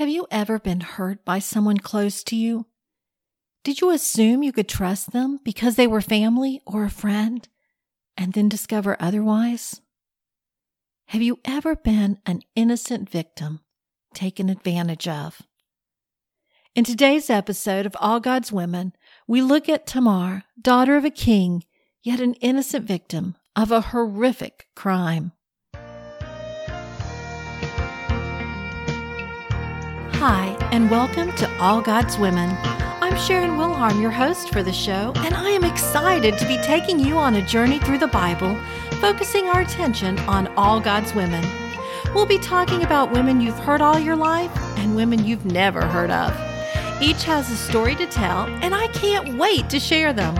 Have you ever been hurt by someone close to you? Did you assume you could trust them because they were family or a friend and then discover otherwise? Have you ever been an innocent victim taken advantage of? In today's episode of All God's Women, we look at Tamar, daughter of a king, yet an innocent victim of a horrific crime. Hi, and welcome to All God's Women. I'm Sharon Wilharm, your host for the show, and I am excited to be taking you on a journey through the Bible, focusing our attention on all God's women. We'll be talking about women you've heard all your life and women you've never heard of. Each has a story to tell, and I can't wait to share them.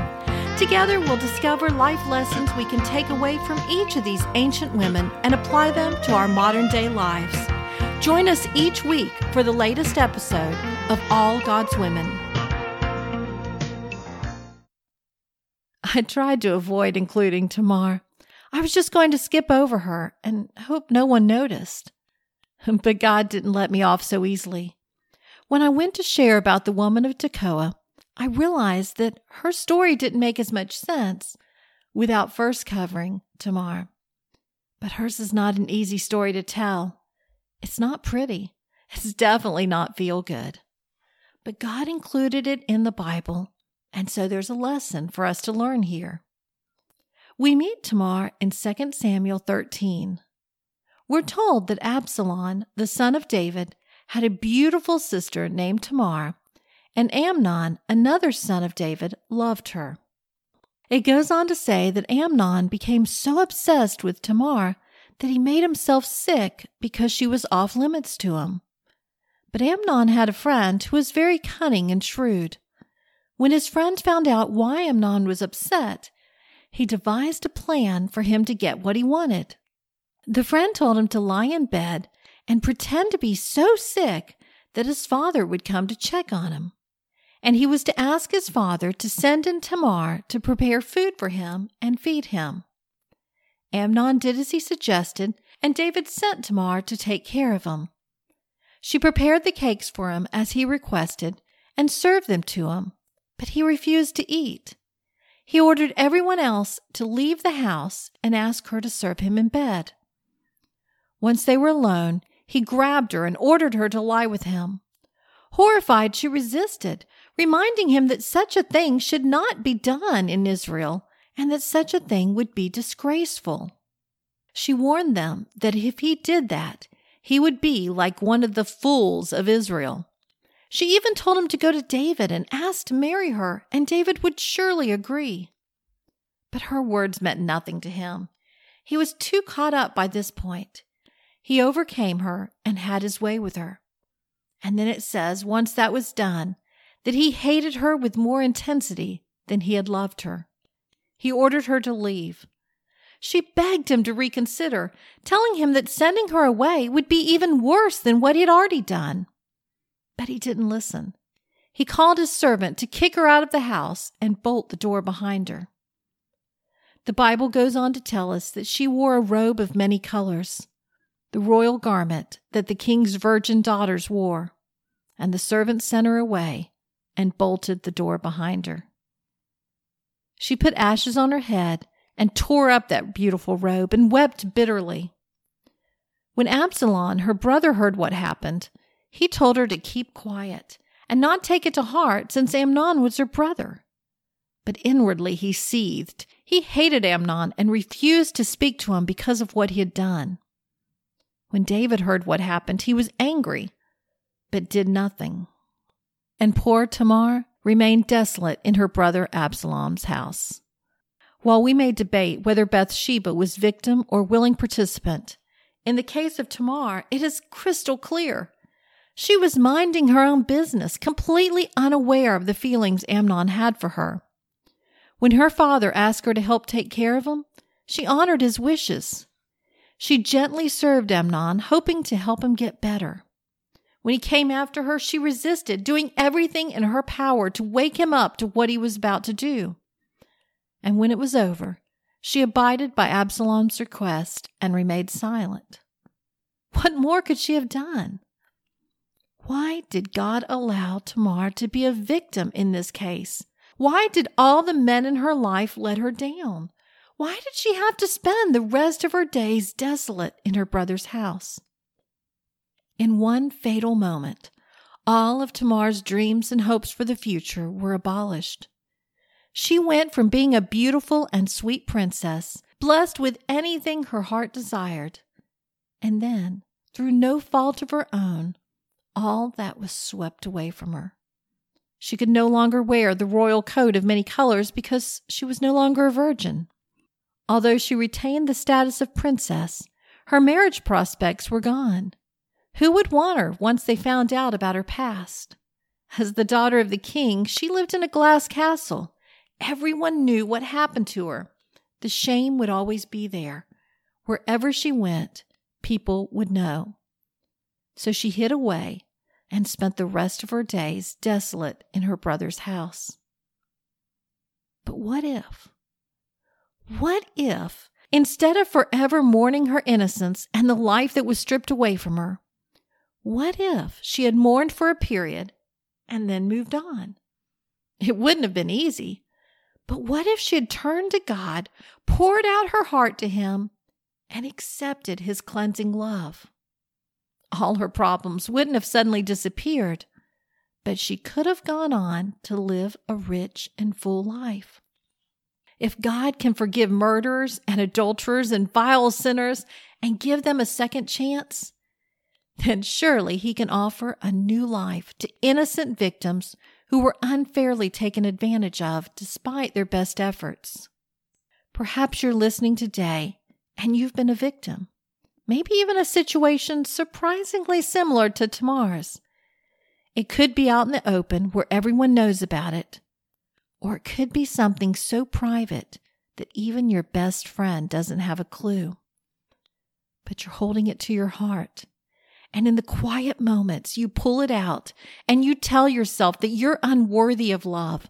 Together, we'll discover life lessons we can take away from each of these ancient women and apply them to our modern day lives. Join us each week for the latest episode of All God's Women. I tried to avoid including Tamar. I was just going to skip over her and hope no one noticed. But God didn't let me off so easily. When I went to share about the woman of Tekoa, I realized that her story didn't make as much sense without first covering Tamar. But hers is not an easy story to tell. It's not pretty. It's definitely not feel good. But God included it in the Bible, and so there's a lesson for us to learn here. We meet Tamar in 2 Samuel 13. We're told that Absalom, the son of David, had a beautiful sister named Tamar, and Amnon, another son of David, loved her. It goes on to say that Amnon became so obsessed with Tamar that he made himself sick because she was off limits to him. But Amnon had a friend who was very cunning and shrewd. When his friend found out why Amnon was upset, he devised a plan for him to get what he wanted. The friend told him to lie in bed and pretend to be so sick that his father would come to check on him. And he was to ask his father to send in Tamar to prepare food for him and feed him. Amnon did as he suggested, and David sent Tamar to take care of him. She prepared the cakes for him as he requested and served them to him, but he refused to eat. He ordered everyone else to leave the house and ask her to serve him in bed. Once they were alone, he grabbed her and ordered her to lie with him. Horrified, she resisted, reminding him that such a thing should not be done in Israel and that such a thing would be disgraceful. She warned them that if he did that, he would be like one of the fools of Israel. She even told him to go to David and ask to marry her, and David would surely agree. But her words meant nothing to him. He was too caught up by this point. He overcame her and had his way with her. And then it says, once that was done, that he hated her with more intensity than he had loved her. He ordered her to leave. She begged him to reconsider, telling him that sending her away would be even worse than what he had already done. But he didn't listen. He called his servant to kick her out of the house and bolt the door behind her. The Bible goes on to tell us that she wore a robe of many colors, the royal garment that the king's virgin daughters wore, and the servant sent her away and bolted the door behind her. She put ashes on her head and tore up that beautiful robe and wept bitterly. When Absalom, her brother, heard what happened, he told her to keep quiet and not take it to heart since Amnon was her brother. But inwardly he seethed. He hated Amnon and refused to speak to him because of what he had done. When David heard what happened, he was angry, but did nothing. And poor Tamar, remained desolate in her brother Absalom's house. While we may debate whether Bathsheba was victim or willing participant, in the case of Tamar, it is crystal clear. She was minding her own business, completely unaware of the feelings Amnon had for her. When her father asked her to help take care of him, she honored his wishes. She gently served Amnon, hoping to help him get better. When he came after her, she resisted, doing everything in her power to wake him up to what he was about to do. And when it was over, she abided by Absalom's request and remained silent. What more could she have done? Why did God allow Tamar to be a victim in this case? Why did all the men in her life let her down? Why did she have to spend the rest of her days desolate in her brother's house? In one fatal moment, all of Tamar's dreams and hopes for the future were abolished. She went from being a beautiful and sweet princess, blessed with anything her heart desired, and then, through no fault of her own, all that was swept away from her. She could no longer wear the royal coat of many colors because she was no longer a virgin. Although she retained the status of princess, her marriage prospects were gone. Who would want her once they found out about her past? As the daughter of the king, she lived in a glass castle. Everyone knew what happened to her. The shame would always be there. Wherever she went, people would know. So she hid away and spent the rest of her days desolate in her brother's house. But what if? What if, instead of forever mourning her innocence and the life that was stripped away from her, what if she had mourned for a period and then moved on? It wouldn't have been easy. But what if she had turned to God, poured out her heart to Him, and accepted His cleansing love? All her problems wouldn't have suddenly disappeared, but she could have gone on to live a rich and full life. If God can forgive murderers and adulterers and vile sinners and give them a second chance, then surely he can offer a new life to innocent victims who were unfairly taken advantage of despite their best efforts. Perhaps you're listening today and you've been a victim, maybe even a situation surprisingly similar to Tamar's. It could be out in the open where everyone knows about it, or it could be something so private that even your best friend doesn't have a clue. But you're holding it to your heart and in the quiet moments, you pull it out and you tell yourself that you're unworthy of love,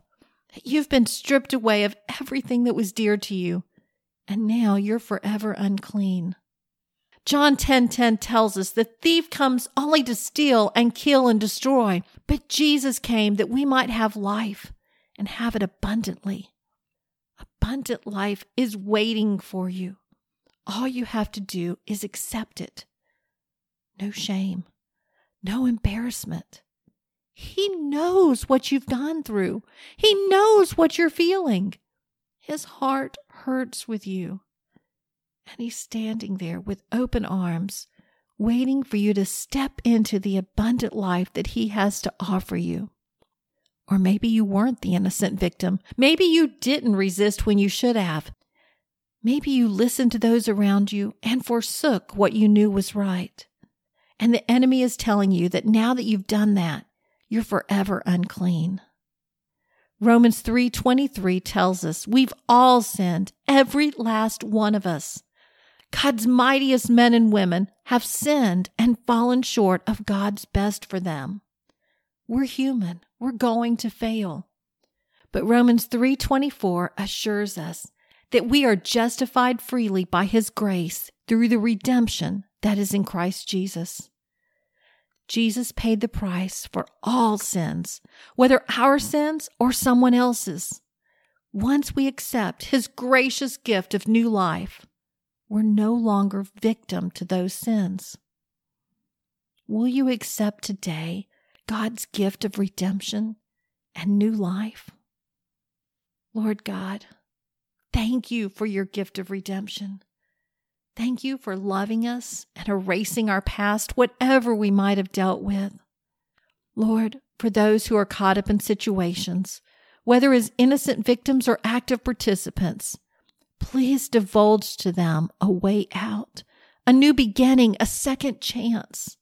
that you've been stripped away of everything that was dear to you, and now you're forever unclean. John 10:10 10, 10 tells us the thief comes only to steal and kill and destroy, but Jesus came that we might have life and have it abundantly. Abundant life is waiting for you. All you have to do is accept it no shame, no embarrassment. He knows what you've gone through. He knows what you're feeling. His heart hurts with you. And he's standing there with open arms, waiting for you to step into the abundant life that he has to offer you. Or maybe you weren't the innocent victim. Maybe you didn't resist when you should have. Maybe you listened to those around you and forsook what you knew was right. And the enemy is telling you that now that you've done that, you're forever unclean. Romans 3:23 tells us we've all sinned, every last one of us. God's mightiest men and women have sinned and fallen short of God's best for them. We're human. We're going to fail. But Romans 3:24 assures us that we are justified freely by his grace through the redemption that is in Christ Jesus. Jesus paid the price for all sins, whether our sins or someone else's. Once we accept his gracious gift of new life, we're no longer victim to those sins. Will you accept today God's gift of redemption and new life? Lord God, thank you for your gift of redemption. Thank you for loving us and erasing our past, whatever we might have dealt with. Lord, for those who are caught up in situations, whether as innocent victims or active participants, please divulge to them a way out, a new beginning, a second chance.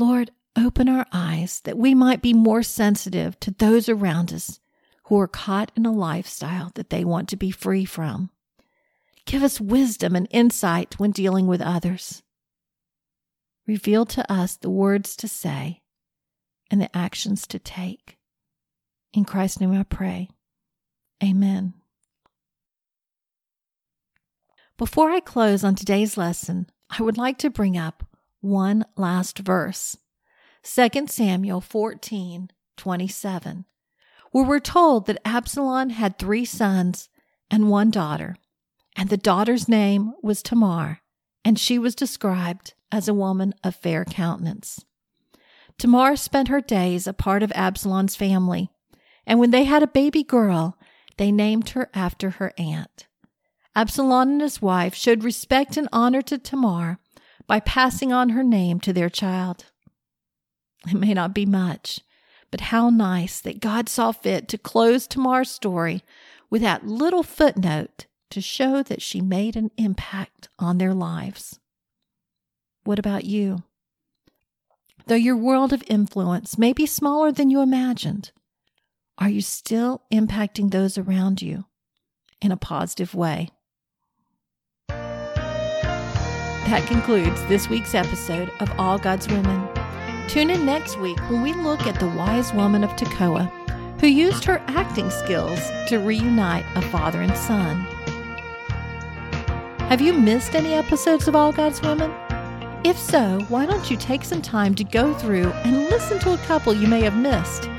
Lord, open our eyes that we might be more sensitive to those around us who are caught in a lifestyle that they want to be free from. Give us wisdom and insight when dealing with others. Reveal to us the words to say and the actions to take. In Christ's name I pray. Amen. Before I close on today's lesson, I would like to bring up one last verse. 2 Samuel 14 27, where we're told that Absalom had three sons and one daughter, and the daughter's name was Tamar, and she was described as a woman of fair countenance. Tamar spent her days a part of Absalom's family, and when they had a baby girl, they named her after her aunt. Absalom and his wife showed respect and honor to Tamar by passing on her name to their child. It may not be much, but how nice that God saw fit to close Tamar's story with that little footnote to show that she made an impact on their lives. What about you? Though your world of influence may be smaller than you imagined, are you still impacting those around you in a positive way? That concludes this week's episode of All God's Women. Tune in next week when we look at the wise woman of Tekoa who used her acting skills to reunite a father and son. Have you missed any episodes of All God's Women? If so, why don't you take some time to go through and listen to a couple you may have missed?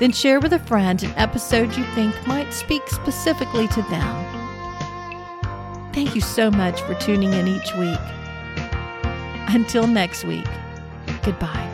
Then share with a friend an episode you think might speak specifically to them. Thank you so much for tuning in each week. Until next week, goodbye.